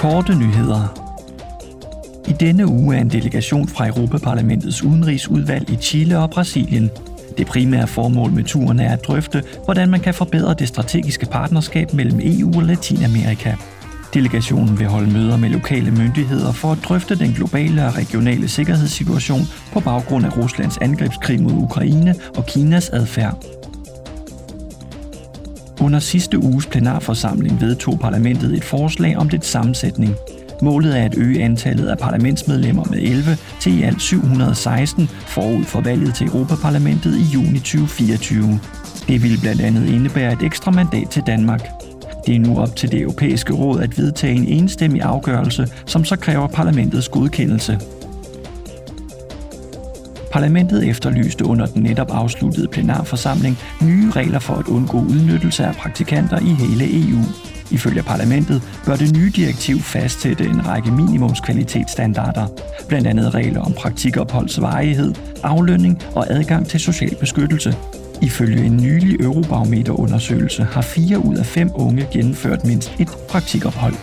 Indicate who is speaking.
Speaker 1: Korte nyheder. I denne uge er en delegation fra Europaparlamentets udenrigsudvalg i Chile og Brasilien. Det primære formål med turen er at drøfte, hvordan man kan forbedre det strategiske partnerskab mellem EU og Latinamerika. Delegationen vil holde møder med lokale myndigheder for at drøfte den globale og regionale sikkerhedssituation på baggrund af Ruslands angrebskrig mod Ukraine og Kinas adfærd. Under sidste uges plenarforsamling vedtog parlamentet et forslag om det sammensætning. Målet er at øge antallet af parlamentsmedlemmer med 11 til i alt 716 forud for valget til Europaparlamentet i juni 2024. Det ville blandt andet indebære et ekstra mandat til Danmark. Det er nu op til det europæiske råd at vedtage en enstemmig afgørelse, som så kræver parlamentets godkendelse. Parlamentet efterlyste under den netop afsluttede plenarforsamling nye regler for at undgå udnyttelse af praktikanter i hele EU. Ifølge parlamentet bør det nye direktiv fastsætte en række minimumskvalitetsstandarder, blandt andet regler om praktikopholds varighed, aflønning og adgang til social beskyttelse. Ifølge en nylig Eurobarometer-undersøgelse har fire ud af fem unge gennemført mindst et praktikophold.